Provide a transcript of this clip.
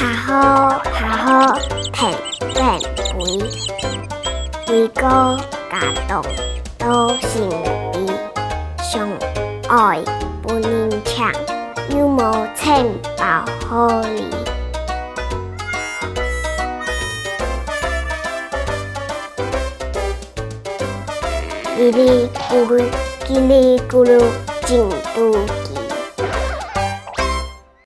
拍好拍好平平肥，肥也很动都成长相爱不麦抢，有无很长好看叽里咕也好吃人长得好真